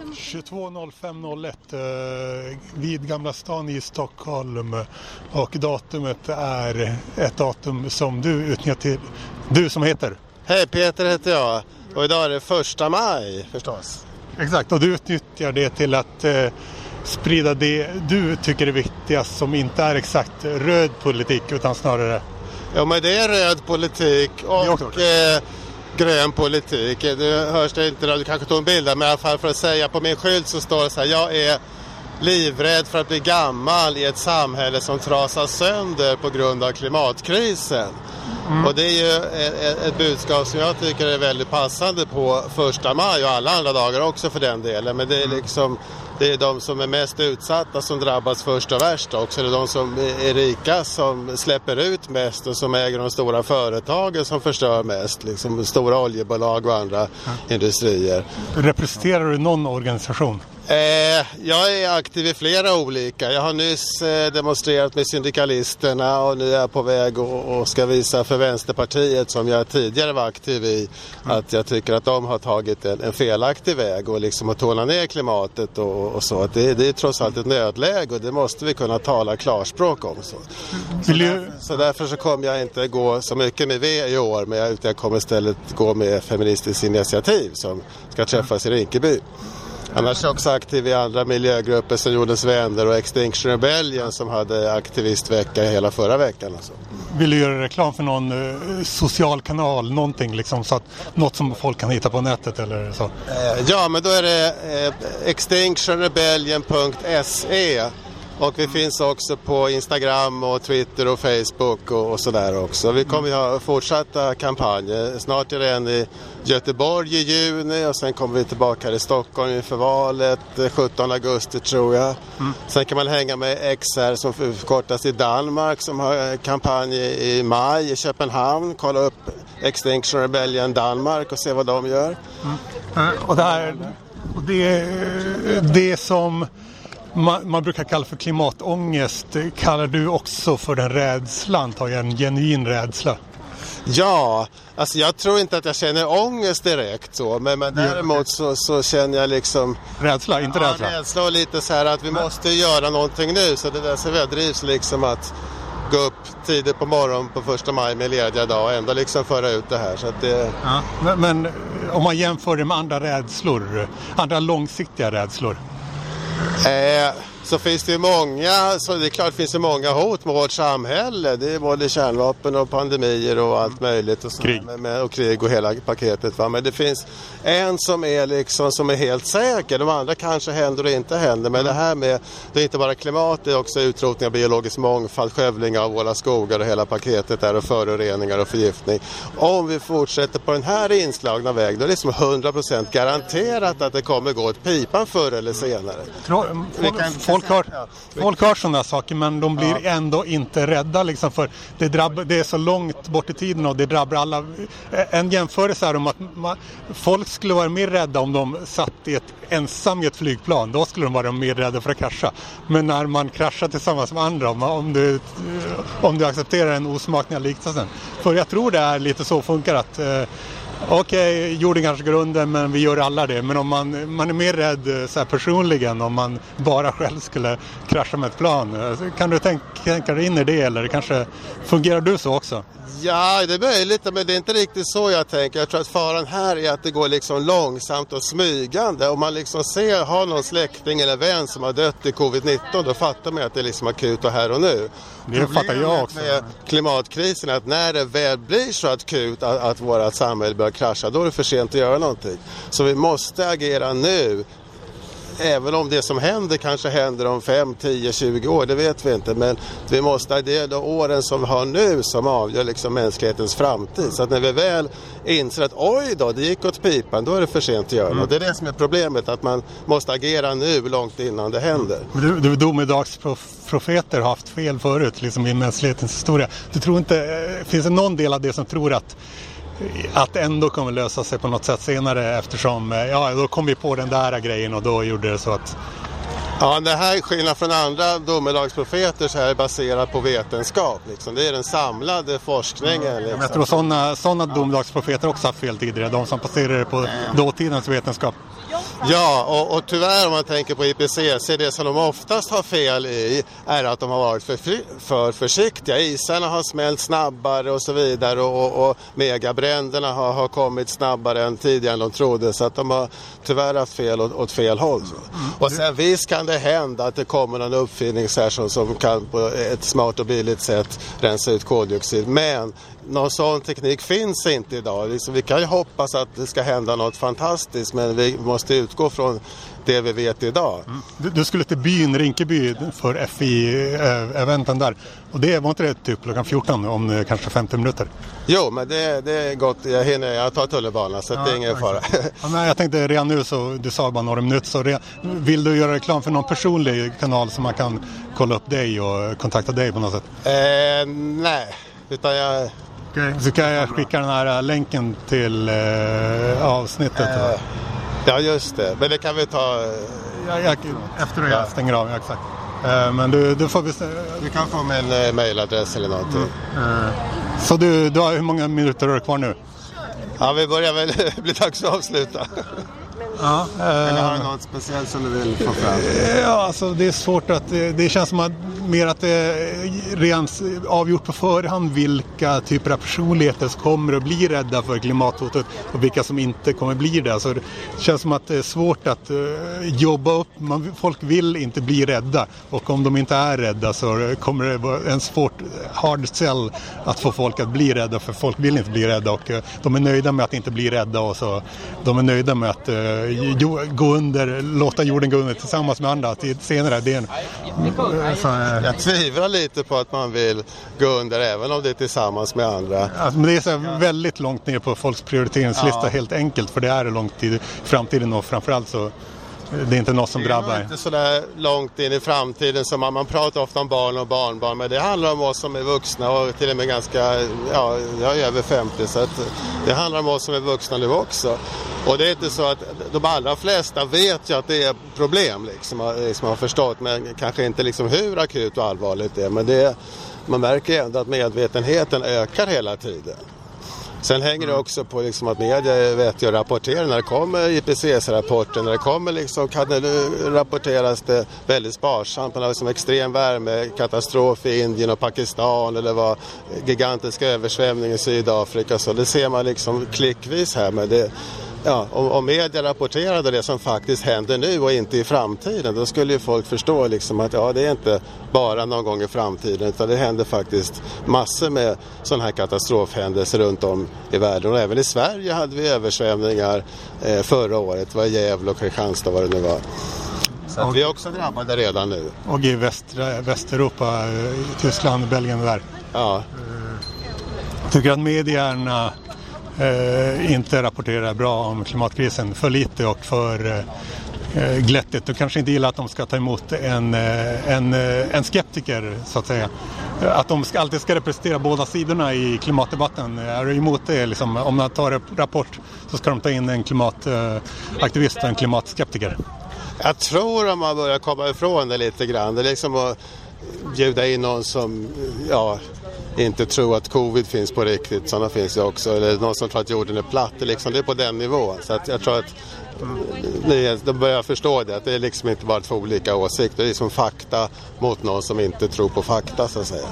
22.05.01 eh, vid Gamla stan i Stockholm och datumet är ett datum som du utnyttjar till, du som heter? Hej, Peter heter jag och idag är det första maj förstås. Exakt, och du utnyttjar det till att eh, sprida det du tycker är viktigast som inte är exakt röd politik utan snarare... Ja, men det är röd politik och eh, grön politik. Det hörs det inte, du kanske tog en bild där, men i alla fall för att säga på min skylt så står det så här, jag är livrädd för att bli gammal i ett samhälle som trasas sönder på grund av klimatkrisen. Mm. Och det är ju ett, ett, budskap som jag tycker är väldigt passande på första maj och alla andra dagar också för den delen. Men det är mm. liksom det är de som är mest utsatta som drabbas först och värst också. Det är de som är rika som släpper ut mest och som äger de stora företagen som förstör mest. Liksom stora oljebolag och andra ja. industrier. Representerar du någon organisation? Eh, jag är aktiv i flera olika. Jag har nyss eh, demonstrerat med syndikalisterna och nu är jag på väg och, och, ska visa för Vänsterpartiet som jag tidigare var aktiv i mm. att jag tycker att de har tagit en, en felaktig väg och liksom att tona ner klimatet och, och så. Att det, det, är trots allt ett nödläge och det måste vi kunna tala klarspråk om. Så, så, därför, så därför så kommer jag inte gå så mycket med V i år men jag, jag kommer istället gå med Feministiskt initiativ som ska träffas i Rinkeby. Annars är jag också aktiv i andra miljögrupper som Jordens vänner och Extinction Rebellion som hade aktivistvecka hela förra veckan. Alltså. Vill du göra reklam för någon uh, social kanal, någonting liksom, så att, något som folk kan hitta på nätet eller så? Uh, ja, men då är det uh, extinctionrebellion.se och vi finns också på Instagram och Twitter och Facebook och, och sådär också. Vi kommer ju ha fortsatta kampanjer. Snart är det en i Göteborg i juni och sen kommer vi tillbaka här i Stockholm inför valet 17 augusti tror jag. Mm. Sen kan man hänga med XR som förkortas i Danmark som har kampanj i maj i Köpenhamn. Kolla upp Extinction Rebellion Danmark och se vad de gör. Mm. Och det, här, det, det som man, man, brukar kalla för klimatångest. Kallar du också för den rädslan, antar jag, en genuin rädsla? Ja, alltså jag tror inte att jag känner ångest direkt så, men, men däremot så, så känner jag liksom... Rädsla, inte ja, rädsla? rädsla och lite så här att vi måste göra någonting nu. Så det är därför jag drivs liksom att gå upp tidigt på morgonen på första maj med lediga dag och ändå liksom föra ut det här. Så det... Ja, men, men om man jämför det med andra rädslor, andra långsiktiga rädslor? Eh, så finns det ju många, så det är klart det finns det många hot mot vårt samhälle. Det är både kärnvapen och pandemier och allt möjligt. Och, krig. Med, med, och krig och hela paketet. Va? Men det finns en som är, liksom, som är helt säker. De andra kanske händer och inte händer. Men det här med, det är inte bara klimat, det är också utrotning av biologisk mångfald, skövling av våra skogar och hela paketet där och föroreningar och förgiftning. Om vi fortsätter på den här inslagna vägen då är det liksom 100% garanterat att det kommer gå åt pipan förr eller senare. Tror, folk har, folk har sådana saker men de blir ja. ändå inte rädda liksom för det, drabb, det är så långt bort i tiden och det drabbar alla. En jämförelse är om att man, folk skulle vara mer rädda om de satt i ett, ensam i ett flygplan. Då skulle de vara mer rädda för att krascha. Men när man kraschar tillsammans med andra, om du, om du accepterar den osmakliga liknelsen. För jag tror det är lite så funkar att eh, Okej, okay, jorden kanske går under men vi gör alla det. Men om man, man är mer rädd eh, så personligen om man bara själv skulle krascha med ett plan. Eh, kan du tänka, tänka dig in i det eller kanske fungerar du så också? Ja, det är möjligt, men det är inte riktigt så jag tänker. Jag tror att faran här är att det går liksom långsamt och smygande. Om man liksom ser, har någon släkting eller vän som har dött i covid-19, då fattar man att det är liksom akut och här och nu. Det fattar jag också. med klimatkrisen är att när det väl blir så akut att, att vårt samhälle börjar krascha, då är det för sent att göra någonting. Så vi måste agera nu även om det som händer kanske händer om 5, 10, 20 år, det vet vi inte. Men vi måste, det är de åren som vi har nu som avgör liksom mänsklighetens framtid. Så att när vi väl inser att oj då, det gick åt pipan, då är det för sent att göra mm. något. Det är det som är problemet, att man måste agera nu långt innan det händer. Du, du domedagsprofeter har haft fel förut liksom i mänsklighetens historia. Du tror inte, eh, finns det någon del av det som tror att att det ändå kommer lösa sig på något sätt senare eftersom eh, ja, då kom vi på den där grejen och då gjorde det så att Ja, det här skillnad från andra domedagsprofeter så är det baserat på vetenskap. Liksom. Det är den samlade forskningen. Liksom. Jag tror sådana, sådana domedagsprofeter också har fel tidigare, de som baserar på dåtidens vetenskap. Ja, och, och tyvärr om man tänker på IPCC, det som de oftast har fel i är att de har varit för, för försiktiga. Isarna har smält snabbare och så vidare och, och, och megabränderna har, har kommit snabbare än tidigare än de trodde så att de har tyvärr haft fel åt, åt fel håll. Och sen visst kan det hända att det kommer någon uppfinning som, som kan på ett smart och billigt sätt rensa ut koldioxid. Men någon sån teknik finns inte idag. Liksom, vi kan ju hoppas att det ska hända något fantastiskt men vi måste utgå från det vi vet idag. Mm. Du, du, skulle till byn Rinkeby för FI-eventen där och det var inte det typ klockan 14 om eh, kanske 50 minuter? Jo, men det, det är gott. Jag hinner, jag tar tunnelbanan så ja, det är ingen fara. Ja, men jag tänkte redan nu så, du sa bara några minuter, så redan, vill du göra reklam för någon personlig kanal så man kan kolla upp dig och kontakta dig på något sätt? Eh, nej, utan jag så kan jag skicka den här länken till eh, avsnittet. Eh, ja, just det. Men det kan vi ta... Eh, jag, jag, efter att jag stänger av, exakt. Eh, men du, du får... Du kan få min eh, mailadress eller någonting. Mm. Så du, du har, hur många minuter har du kvar nu? Ja, vi börjar väl bli dags att avsluta. Ja, Eller har du något speciellt som du vill få fram? Ja, alltså det är svårt att... Det känns som att mer att det är rent avgjort på förhand vilka typer av personligheter som kommer att bli rädda för klimathotet och vilka som inte kommer bli det. Så det känns som att det är svårt att jobba upp. Man, folk vill inte bli rädda och om de inte är rädda så kommer det vara en svårt hard sell att få folk att bli rädda för folk vill inte bli rädda och de är nöjda med att inte bli rädda och så de är nöjda med att gå under, låta jorden gå under tillsammans med andra senare. Det är en, så, jag tvivlar lite på att man vill gå under även om det är tillsammans med andra. Alltså, men det är så väldigt långt ner på folks prioriteringslista ja. helt enkelt för det är långt i framtiden och framförallt så det är inte något som drabbar. Det är inte så där långt in i framtiden som man, man pratar ofta om barn och barnbarn men det handlar om oss som är vuxna och till och med ganska, ja jag är över 50 så att det handlar om oss som är vuxna nu också. Och det är inte så att de allra flesta vet ju att det är problem liksom, liksom har förstått men kanske inte liksom hur akut och allvarligt det är men det, man märker ändå att medvetenheten ökar hela tiden. Sen hänger det mm. också på liksom att media vet ju rapporterar när det kommer IPCC-rapporter, när det kommer liksom, kan det, rapporteras det väldigt sparsamt. Man har liksom extrem värme, katastrof i Indien och Pakistan eller vad gigantiska översvämningar i Sydafrika. Så det ser man liksom klickvis här. Men det, Ja, om, om media rapporterade det som faktiskt händer nu och inte i framtiden då skulle ju folk förstå liksom att ja, det är inte bara någon gång i framtiden utan det händer faktiskt massor med sådana här katastrofhändelser runt om i världen och även i Sverige hade vi översvämningar eh, förra året, det var Gävle och Kristianstad vad det nu var. Så och, vi är också drabbade redan nu. Och i västra, Västeuropa, eh, Tyskland, Belgien där. Ja. Jag tycker att medierna eh, inte rapporterar bra om klimatkrisen. För lite och för eh, eh, glättigt. Du kanske inte gillar att de ska ta emot en, eh, en, eh, en skeptiker så att säga. Att de ska, alltid ska representera båda sidorna i klimatdebatten. Är du emot det? Liksom, om man tar rapport så ska de ta in en klimataktivist och en klimatskeptiker. Jag tror att man börjar komma ifrån det lite grann. Det är liksom att bjuda in någon som ja, inte tro att covid finns på riktigt. Sådana finns ju också. Eller någon som tror att jorden är platt. Det är, liksom, det är på den nivån. Så att jag tror att de börjar förstå det. Att det är liksom inte bara två olika åsikter. Det är som fakta mot någon som inte tror på fakta så att säga.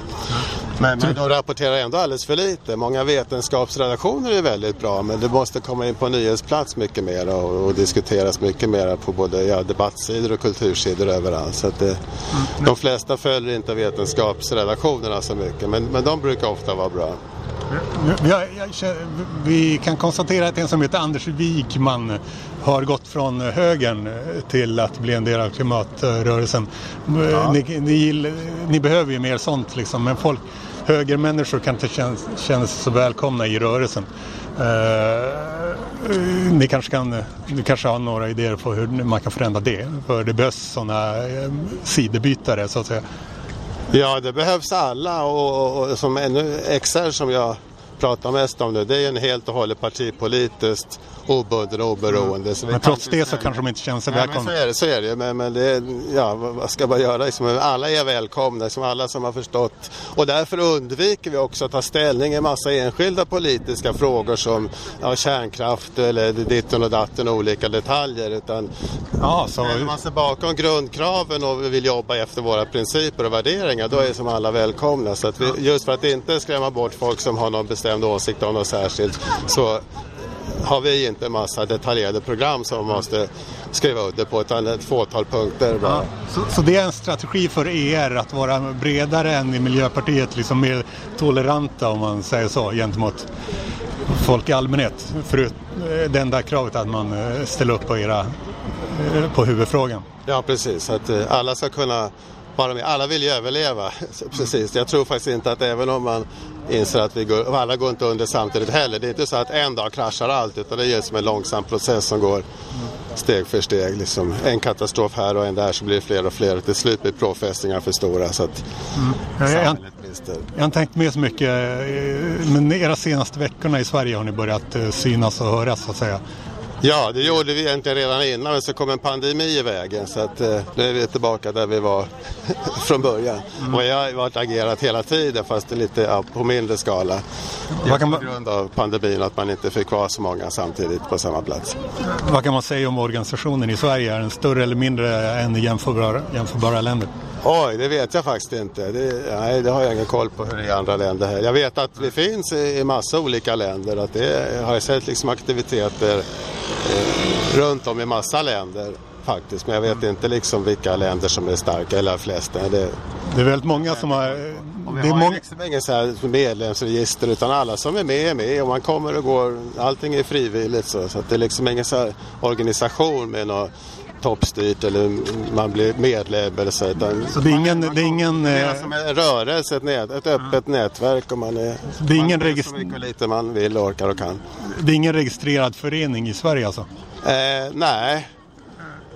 Men, men de rapporterar ändå alldeles för lite. Många vetenskapsredaktioner är väldigt bra men det måste komma in på nyhetsplats mycket mer och, och diskuteras mycket mer på både ja, debattsidor och kultursidor överallt. Så det, mm. De flesta följer inte vetenskapsredaktionerna så mycket men, men de brukar ofta vara bra. Jag, jag, vi kan konstatera att en som heter Anders Wikman har gått från högern till att bli en del av klimatrörelsen. Ja. Ni, ni, ni, behöver ju mer sånt liksom, men folk, högermänniskor kan inte kännas, kännas så välkomna i rörelsen. Uh, ni kanske, kan, ni kanske har några idéer på hur man kan förändra det, för det behövs sådana uh, sidebytare så att säga. Ja, det behövs alla och, och, och som ännu XR som jag pratar mest om nu, det är en helt och hållet partipolitiskt obunden och oberoende. Mm. men trots det så kanske de inte känner sig välkomna. Så är det, så är det. Men, men det, ja, vad ska man göra? Liksom, alla är välkomna, liksom alla som har förstått. Och därför undviker vi också att ta ställning i massa enskilda politiska frågor som ja, kärnkraft eller ditten och datten och olika detaljer. Utan ja, så... När man ser bakom grundkraven och vill jobba efter våra principer och värderingar, då är som alla välkomna. Så att vi, just för att inte skrämma bort folk som har någon bestämd åsikt om något särskilt så har vi inte massa detaljerade program som man måste skriva under på utan ett fåtal punkter. Ja, så, så, det är en strategi för er att vara bredare än i Miljöpartiet, liksom mer toleranta om man säger så gentemot folk i allmänhet. Förut det enda kravet att man eh, ställer upp på era eh, på huvudfrågan. Ja precis, att eh, alla ska kunna vara med. Alla vill ju överleva. Precis. Jag tror faktiskt inte att även om man inser att vi går, alla går inte under samtidigt heller. Det är inte så att en dag kraschar allt utan det är som en långsam process som går steg för steg. Liksom. En katastrof här och en där så blir det fler och fler och till slut blir påfrestningarna för stora. Så att mm. jag, jag, har inte tänkt med så mycket eh, men era senaste veckorna i Sverige har ni börjat eh, synas och höras så att säga. Ja, det gjorde vi egentligen redan innan men så kom en pandemi i vägen så att eh, nu är vi tillbaka där vi var från början. Mm. Och jag har varit agerat hela tiden fast lite ja, på mindre skala. Vad kan man... På grund av pandemin att man inte fick vara så många samtidigt på samma plats. Vad kan man säga om organisationen i Sverige? Är den större eller mindre än jämförbara, jämförbara länder? Oj, det vet jag faktiskt inte. Det, nej, det har jag ingen koll på hur det är i andra länder. Här. Jag vet att det finns i, massa olika länder. Att det har jag sett liksom aktiviteter eh, runt om i massa länder faktiskt. Men jag vet inte liksom vilka länder som är starka, eller flesta. Det, det är väldigt många som har... Vi det är många... liksom inget så här medlemsregister utan alla som är med är med och man kommer och går. Allting är frivilligt så, så att det är liksom ingen så organisation med något toppstyrt eller man blir medlem eller så. Utan så det är ingen... Det är ingen det är som en rörelse, ett, nät, ett öppet mm. nätverk och man är... Det är ingen regist... så mycket lite man vill, orkar och kan. Det är ingen registrerad förening i Sverige alltså? Eh, nej.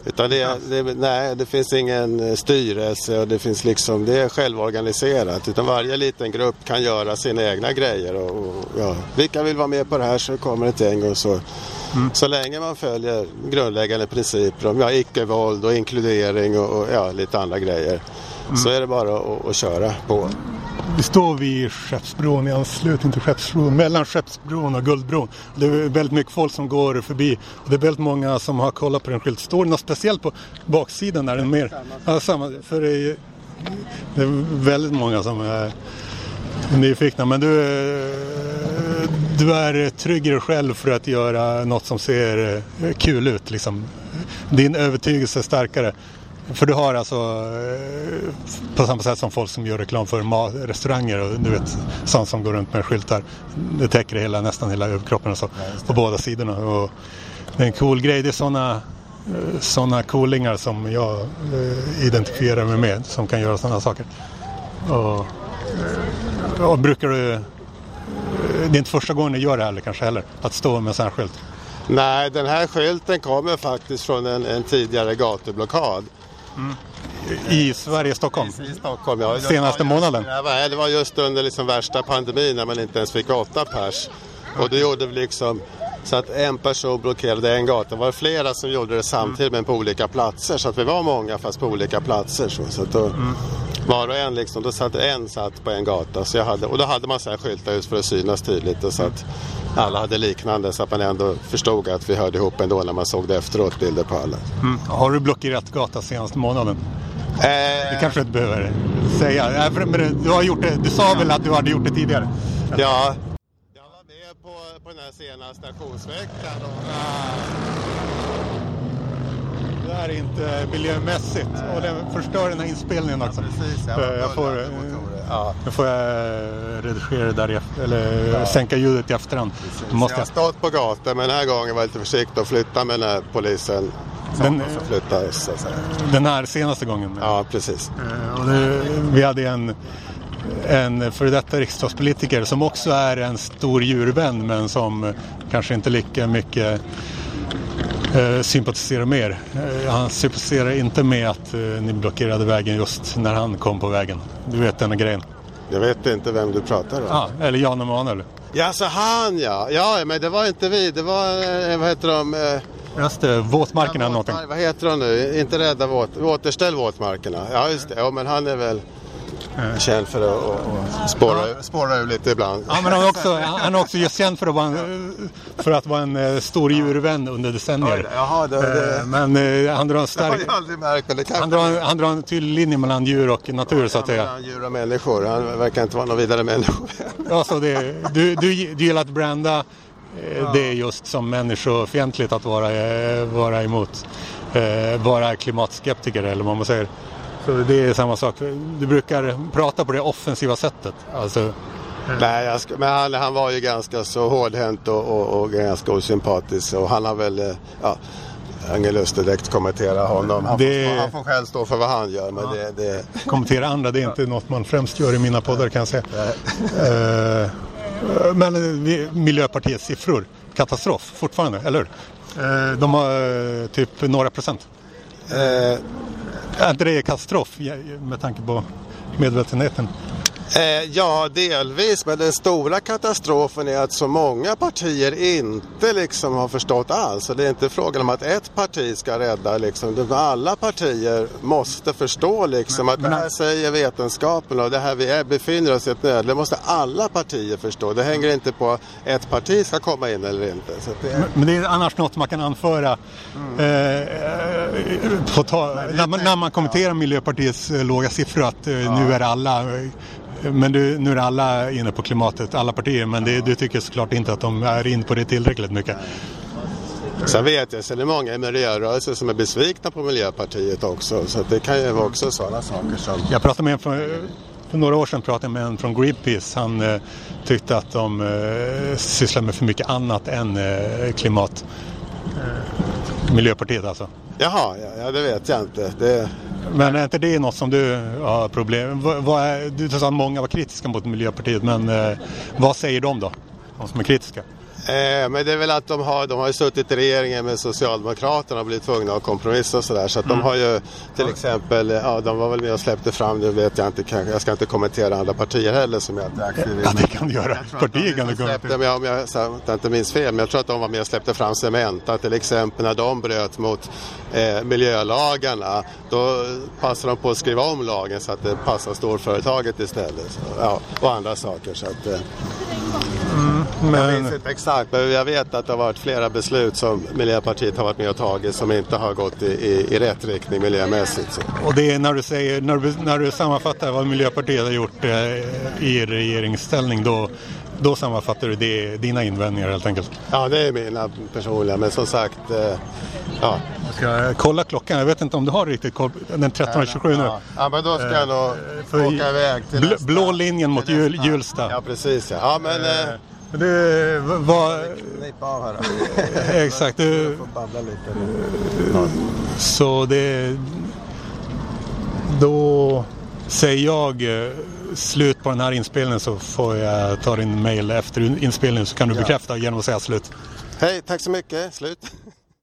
Utan det, det, nej, det finns ingen styrelse och det finns liksom, det är självorganiserat. Utan varje liten grupp kan göra sina egna grejer. Och, och ja, vilka vill vara med på det här så kommer ett gäng och så Mm. Så länge man följer grundläggande principer om ja, icke-våld och inkludering och, och, ja, lite andra grejer mm. så är det bara att, att köra på. Vi står vid Skeppsbron i anslutning till Skeppsbron, mellan Skeppsbron och Guldbron. Det är väldigt mycket folk som går förbi och det är väldigt många som har kollat på den skylt. Står det något speciellt på baksidan? Är den mer... Ja, samma. För det är, det är väldigt många som är nyfikna. Men du, du är trygg i dig själv för att göra något som ser eh, kul ut. Liksom. Din övertygelse är starkare. För du har alltså, eh, på samma sätt som folk som gör reklam för restauranger och du vet, sånt som går runt med skyltar. Det täcker hela, nästan hela överkroppen och så, på båda sidorna. Och det är en cool grej. Det är sådana eh, såna coolingar som jag identifierar mig med som kan göra sådana saker. Och, och brukar du det är inte första gången ni gör det heller kanske heller, att stå med en sån här skylt? Nej, den här skylten kommer faktiskt från en, en tidigare gatublockad. Mm. I Sverige, Stockholm? I, Stockholm, ja. Senaste just, månaden? Det var just under liksom värsta pandemin när man inte ens fick åtta pers. Och då gjorde vi liksom så att en person blockerade en gata. Det var flera som gjorde det samtidigt men på olika platser. Så att vi var många fast på olika platser. Så, så då, mm. Var och en liksom, då satt en satt på en gata. Så jag hade, och då hade man så här skyltar just för att synas tydligt. Och så att alla hade liknande så att man ändå förstod att vi hörde ihop ändå när man såg det efteråt, bilder på alla. Mm. Har du blockerat gata senaste månaden? Eh... Det kanske du inte behöver säga. Men du, har gjort det, du sa väl att du hade gjort det tidigare? Ja, jag var med på, på den här senaste aktionsveckan. Och... Här är inte miljömässigt och det förstör den här inspelningen också. Ja, precis, jag, jag får, ja. Nu får jag redigera det där, eller ja. sänka ljudet i efterhand. Måste jag har stått på gatan men den här gången var jag lite försiktig och flytta med när polisen den, flyttades. Den här senaste gången? Ja, precis. Eh, och det, vi hade en en före detta riksdagspolitiker som också är en stor djurvän men som kanske inte lika mycket eh, sympatiserar mer. Eh, han sympatiserar inte med att eh, ni blockerade vägen just när han kom på vägen. Du vet den grejen? Jag vet inte vem du pratar om. Ja, eller Jan Emanuel. Ja, så han ja. Ja, men det var inte vi. Det var, vad heter de? Eh, Just det, våtmarkerna ja, någonting. Vad heter de nu? Inte rädda våt, återställ våtmarkerna. Ja, just det. Ja, men han är väl känd för att att- att spåra, spåra ur lite ibland. Ja, men han är också, han är också just känd för att vara en, för att vara en eh, stor djurvän under decennier. Jaha, det, det, Eh, Men eh, han drar en har stark... jag aldrig märkt. Men det kanske Han drar, han drar en tydlig linje mellan djur och natur så att säga. djur och människor. Han verkar inte vara någon vidare människa. Ja, så det, du, du, du gillar att branda eh, det är just som människofientligt att vara, eh, vara emot. Eh, vara klimatskeptiker eller vad man säger. Så det är samma sak. Du brukar prata på det offensiva sättet. Alltså, Nej, jag ska, men han, han var ju ganska så hårdhänt och, och, och ganska osympatisk. Och han har väl, eh, ja, jag har ingen lust att direkt kommentera honom. Han, Det- får, han får själv stå för vad han gör. Men det, det, kommentera andra, det är inte något man främst gör i mina poddar kan jag säga. Eh, men eh, Miljöpartiets siffror, katastrof fortfarande, eller hur? Eh, de har typ några procent. eh, är inte det katastrof med tanke på medvetenheten? Eh, ja, delvis. Men den stora katastrofen är att så många partier inte liksom har förstått alls. Det är inte frågan om att ett parti ska rädda. Liksom. Alla partier måste förstå liksom, att Men- det här säger vetenskapen och det här vi är, befinner oss i ett nöd. Det måste alla partier förstå. Det hänger inte på att ett parti ska komma in eller inte. Det, Men det är annars något man kan anföra eh, eh, på ta, när, man, när man kommenterar Miljöpartiets eh, låga siffror att eh, nu är alla eh, men du, nu är alla inne på klimatet, alla partier, men det, du tycker såklart inte att de är inne på det tillräckligt mycket. Sen vet jag, sen är det många i miljörörelsen som är besvikna på Miljöpartiet också. Så det kan ju vara också sådana saker som... Jag pratade med en från, för några år sedan pratade jag med en från Greenpeace. Han eh, tyckte att de eh, sysslar med för mycket annat än eh, klimat. Eh, Miljöpartiet alltså. Jaha, ja, ja, det vet jag inte. Det... Men är inte det något som du har problem med? Du sa att många var kritiska mot Miljöpartiet, men eh, vad säger de då? De som är kritiska? Eh, men det är väl att de har, de har ju suttit i regeringen med Socialdemokraterna och blivit tvungna att kompromissa och sådär. Så att Mm. de har ju till exempel, ja de var väl med och släppte fram, nu vet jag inte, kanske, jag ska inte kommentera andra partier heller som jag inte är aktiv i. Ja, det kan du göra. Partier kan du kommentera. men jag, om jag, så jag inte minns fel, men jag tror att de var med och släppte fram Cementa till exempel när de bröt mot eh, miljölagarna. Då passade de på att skriva om lagen så att det passar storföretaget istället. Så, ja, och andra saker. Så att, eh, jag minns Men, inte exakt, men jag vet att det har varit flera beslut som Miljöpartiet har varit med och tagit som inte har gått i, i, i rätt riktning miljömässigt. Så. och det är när du, säger, när, du, när du sammanfattar vad Miljöpartiet har gjort eh, i regeringsställning, då, då sammanfattar du det, dina invändningar helt enkelt. Ja, det är mina personliga, men som sagt, eh, ja. Jag ska kolla klockan, jag vet inte om du har riktigt koll. Den 13.27 nu. Ja, ja, men då ska jag nog För åka iväg till bl- nästa. blå linjen mot. Hjulsta. Ja, precis ja. Ja, men... Eh, Du, vad, Klippa av här exakt, du, får babbla lite. så det... Då säger jag eh, slut på den här inspelningen så får jag ta din mail efter inspelningen så kan du bekräfta genom att säga slut. Hej, tack så mycket. Slut.